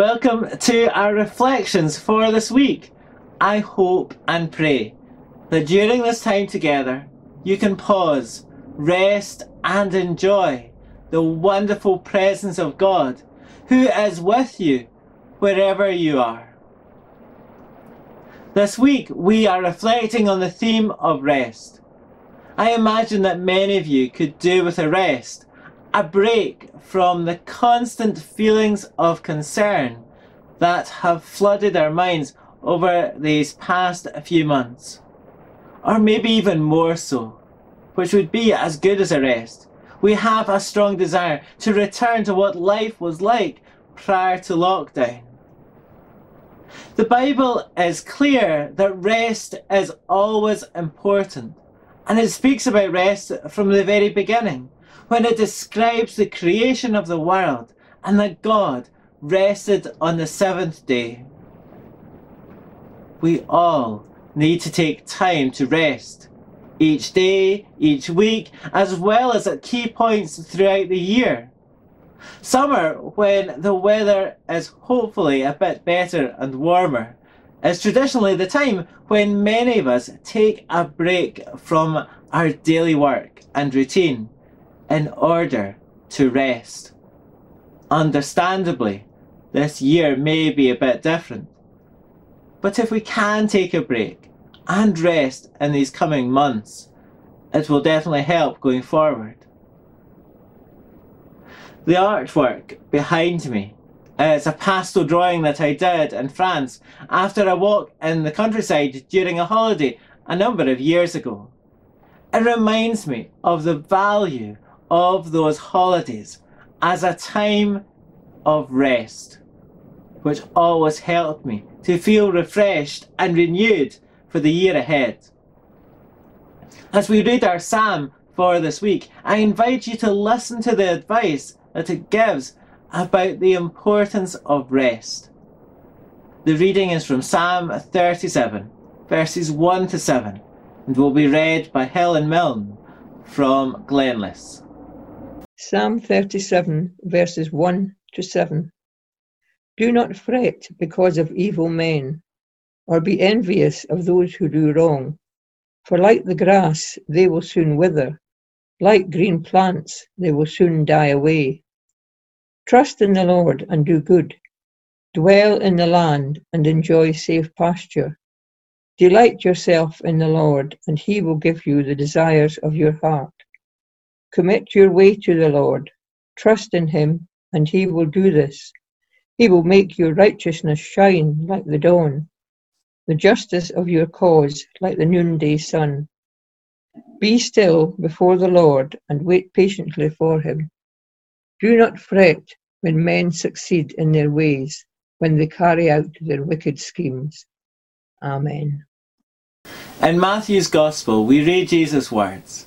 Welcome to our reflections for this week. I hope and pray that during this time together you can pause, rest, and enjoy the wonderful presence of God who is with you wherever you are. This week we are reflecting on the theme of rest. I imagine that many of you could do with a rest, a break from the constant feelings of concern that have flooded our minds over these past few months. Or maybe even more so, which would be as good as a rest. We have a strong desire to return to what life was like prior to lockdown. The Bible is clear that rest is always important, and it speaks about rest from the very beginning, when it describes the creation of the world and that God rested on the seventh day. We all need to take time to rest, each day, each week, as well as at key points throughout the year. Summer, when the weather is hopefully a bit better and warmer, is traditionally the time when many of us take a break from our daily work and routine in order to rest. Understandably, this year may be a bit different. But if we can take a break and rest in these coming months, it will definitely help going forward. The artwork behind me is a pastel drawing that I did in France after a walk in the countryside during a holiday a number of years ago. It reminds me of the value of those holidays as a time of rest, which always helped me to feel refreshed and renewed for the year ahead. As we read our psalm for this week, I invite you to listen to the advice that it gives about the importance of rest. The reading is from Psalm 37, verses 1 to 7, and will be read by Helen Milne from Glenluce. Psalm 37, verses 1 to 7. Do not fret because of evil men, or be envious of those who do wrong, for like the grass, they will soon wither, like green plants, they will soon die away. Trust in the Lord and do good. Dwell in the land and enjoy safe pasture. Delight yourself in the Lord, and he will give you the desires of your heart. Commit your way to the Lord. Trust in him, and he will do this. He will make your righteousness shine like the dawn, the justice of your cause like the noonday sun. Be still before the Lord and wait patiently for him. Do not fret when men succeed in their ways, when they carry out their wicked schemes. Amen. In Matthew's Gospel, we read Jesus' words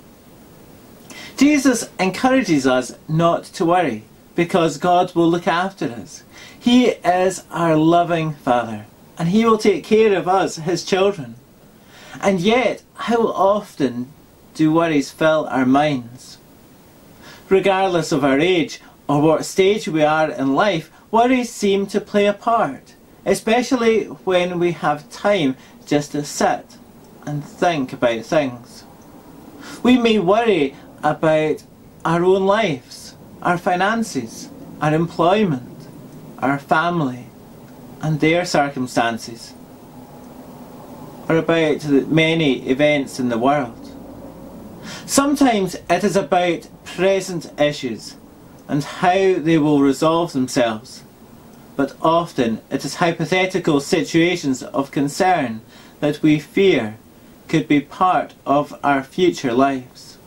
Jesus encourages us not to worry because God will look after us. He is our loving Father and He will take care of us, His children. And yet, how often do worries fill our minds? Regardless of our age or what stage we are in life, worries seem to play a part, especially when we have time just to sit and think about things. We may worry about our own lives, our finances, our employment, our family, and their circumstances, or about the many events in the world. Sometimes it is about present issues and how they will resolve themselves, but often it is hypothetical situations of concern that we fear could be part of our future lives.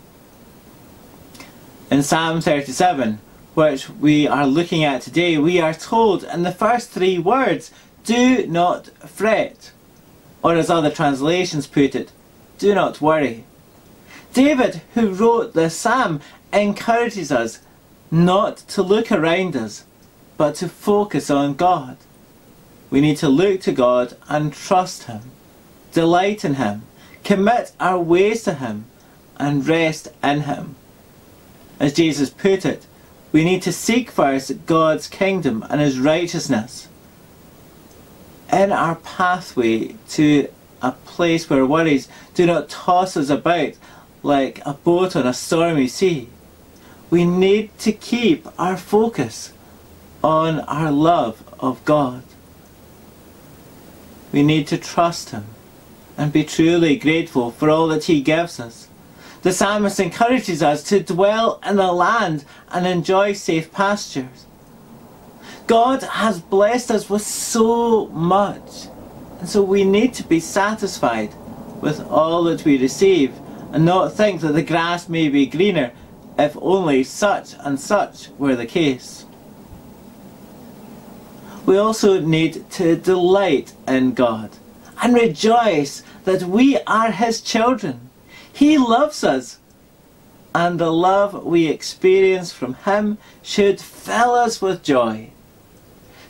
In Psalm 37, which we are looking at today, we are told in the first three words, do not fret. Or as other translations put it, do not worry. David, who wrote this psalm, encourages us not to look around us, but to focus on God. We need to look to God and trust Him, delight in Him, commit our ways to Him, and rest in Him. As Jesus put it, we need to seek first God's kingdom and His righteousness. In our pathway to a place where worries do not toss us about like a boat on a stormy sea, we need to keep our focus on our love of God. We need to trust Him and be truly grateful for all that He gives us. The psalmist encourages us to dwell in the land and enjoy safe pastures. God has blessed us with so much, and so we need to be satisfied with all that we receive and not think that the grass may be greener if only such and such were the case. We also need to delight in God and rejoice that we are His children. He loves us. And the love we experience from Him should fill us with joy.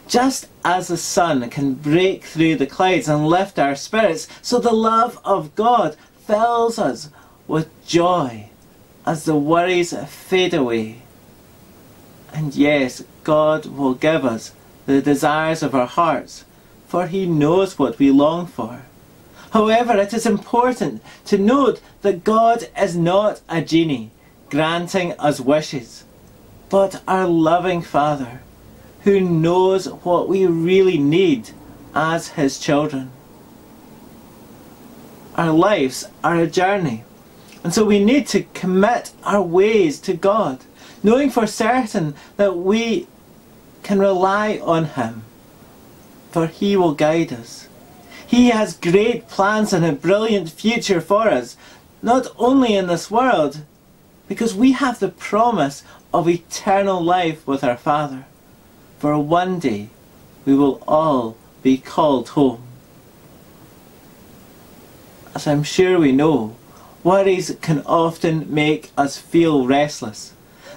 Just as the sun can break through the clouds and lift our spirits, so the love of God fills us with joy as the worries fade away. And yes, God will give us the desires of our hearts, for He knows what we long for. However, it is important to note that God is not a genie granting us wishes, but our loving Father who knows what we really need as His children. Our lives are a journey, and so we need to commit our ways to God, knowing for certain that we can rely on Him, for He will guide us. He has great plans and a brilliant future for us, not only in this world, because we have the promise of eternal life with our Father. For one day we will all be called home. As I'm sure we know, worries can often make us feel restless.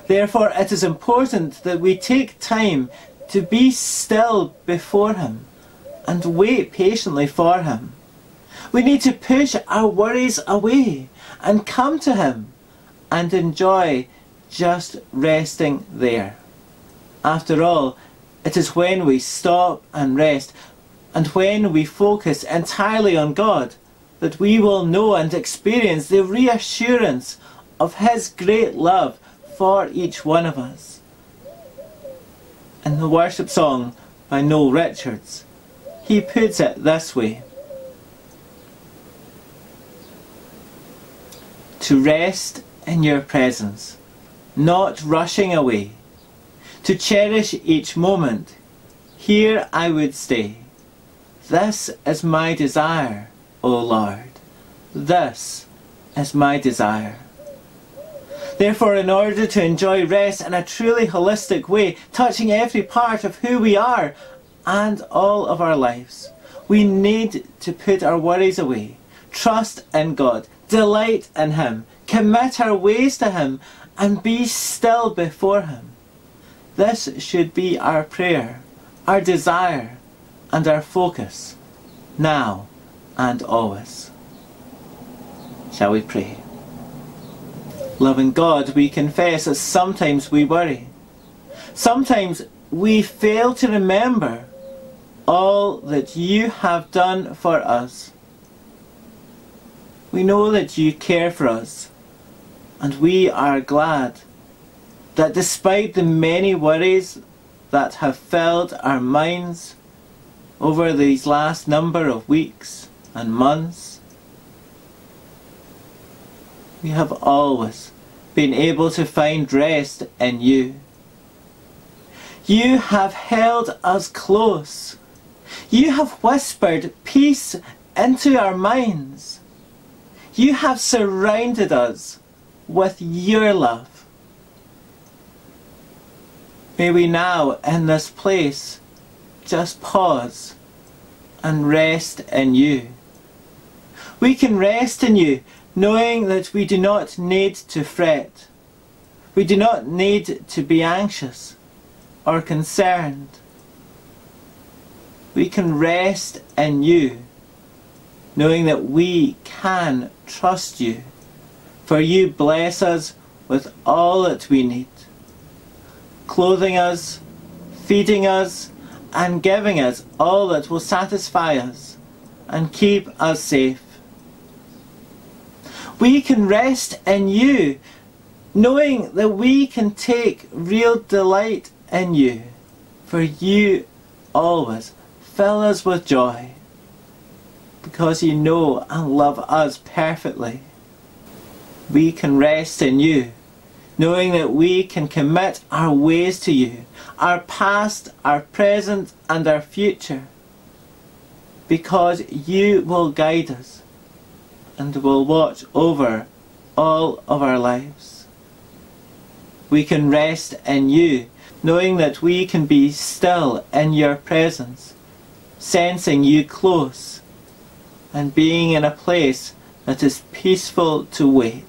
Therefore, it is important that we take time to be still before Him and wait patiently for Him. We need to push our worries away and come to Him and enjoy just resting there. After all, it is when we stop and rest and when we focus entirely on God that we will know and experience the reassurance of His great love for each one of us. In the worship song by Noel Richards, he puts it this way To rest in your presence, not rushing away, to cherish each moment, here I would stay. This is my desire, O Lord. This is my desire. Therefore, in order to enjoy rest in a truly holistic way, touching every part of who we are and all of our lives. We need to put our worries away, trust in God, delight in Him, commit our ways to Him, and be still before Him. This should be our prayer, our desire, and our focus, now and always. Shall we pray? Loving God, we confess that sometimes we worry. Sometimes we fail to remember all that you have done for us. We know that you care for us, and we are glad that despite the many worries that have filled our minds over these last number of weeks and months, we have always been able to find rest in you. You have held us close you have whispered peace into our minds. You have surrounded us with your love. May we now, in this place, just pause and rest in you. We can rest in you knowing that we do not need to fret. We do not need to be anxious or concerned. We can rest in you knowing that we can trust you, for you bless us with all that we need, clothing us, feeding us, and giving us all that will satisfy us and keep us safe. We can rest in you, knowing that we can take real delight in you, for you always fill us with joy because you know and love us perfectly. We can rest in you, knowing that we can commit our ways to you, our past, our present, and our future, because you will guide us and will watch over all of our lives. We can rest in you, knowing that we can be still in your presence, sensing you close and being in a place that is peaceful to wait.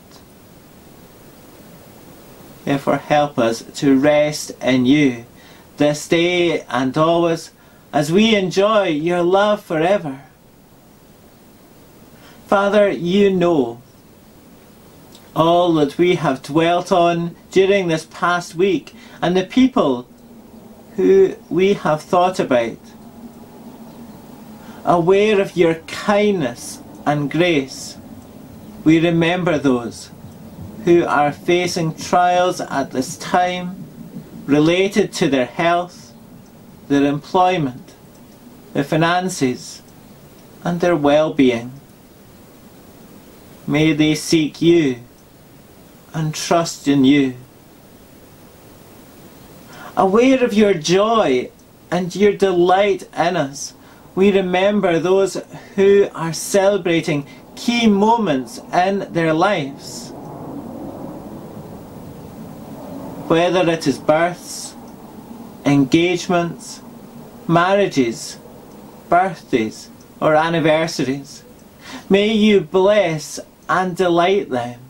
Therefore, help us to rest in you this day and always as we enjoy your love forever. Father, you know all that we have dwelt on during this past week and the people who we have thought about aware of your kindness and grace, we remember those who are facing trials at this time related to their health, their employment, their finances, and their well being. May they seek you and trust in you. Aware of your joy and your delight in us we remember those who are celebrating key moments in their lives. Whether it is births, engagements, marriages, birthdays, or anniversaries, may you bless and delight them.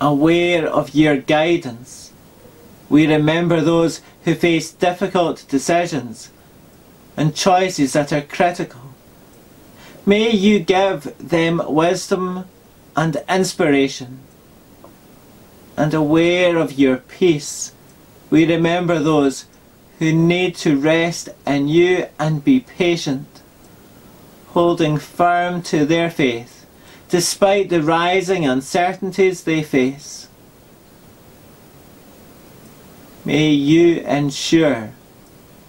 Aware of your guidance, we remember those who face difficult decisions and choices that are critical. May you give them wisdom and inspiration. And aware of your peace, we remember those who need to rest in you and be patient, holding firm to their faith despite the rising uncertainties they face. May you ensure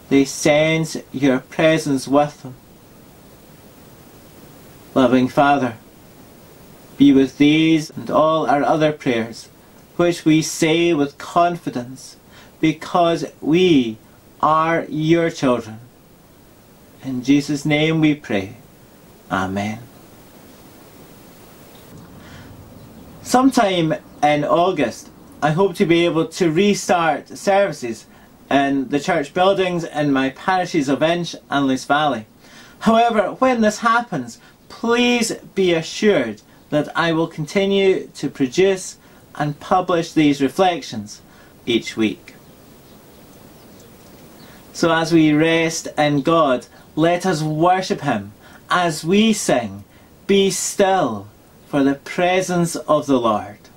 they sense your presence with them. Loving Father, be with these and all our other prayers, which we say with confidence, because we are your children. In Jesus' name we pray. Amen. Sometime in August, I hope to be able to restart services in the church buildings in my parishes of Inch and Luce Valley. However, when this happens, please be assured that I will continue to produce and publish these reflections each week. So as we rest in God, let us worship Him as we sing, Be still for the presence of the Lord.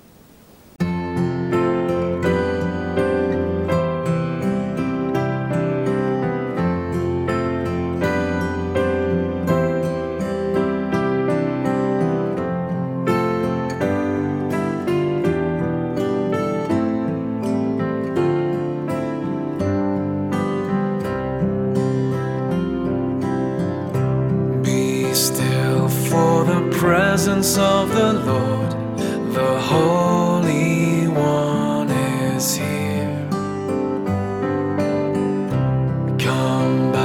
Come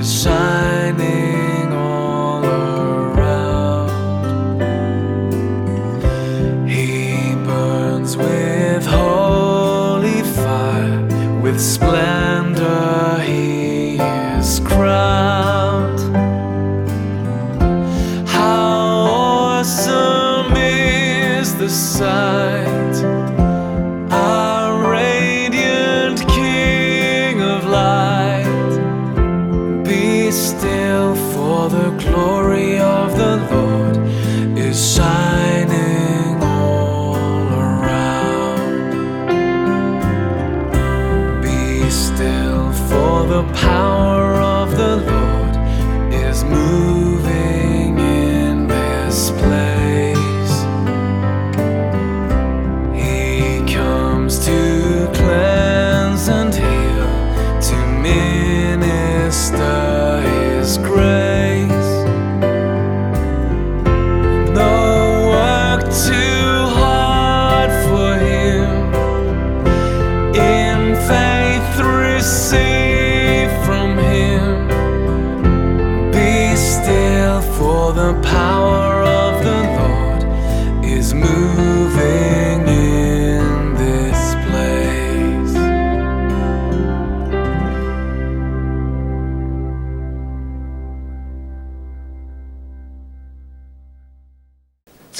is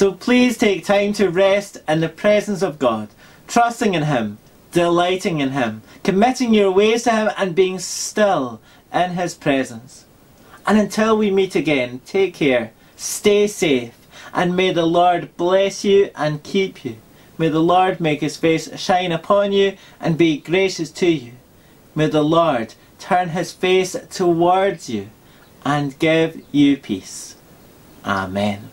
So please take time to rest in the presence of God, trusting in Him, delighting in Him, committing your ways to Him, and being still in His presence. And until we meet again, take care, stay safe, and may the Lord bless you and keep you. May the Lord make His face shine upon you and be gracious to you. May the Lord turn His face towards you and give you peace. Amen.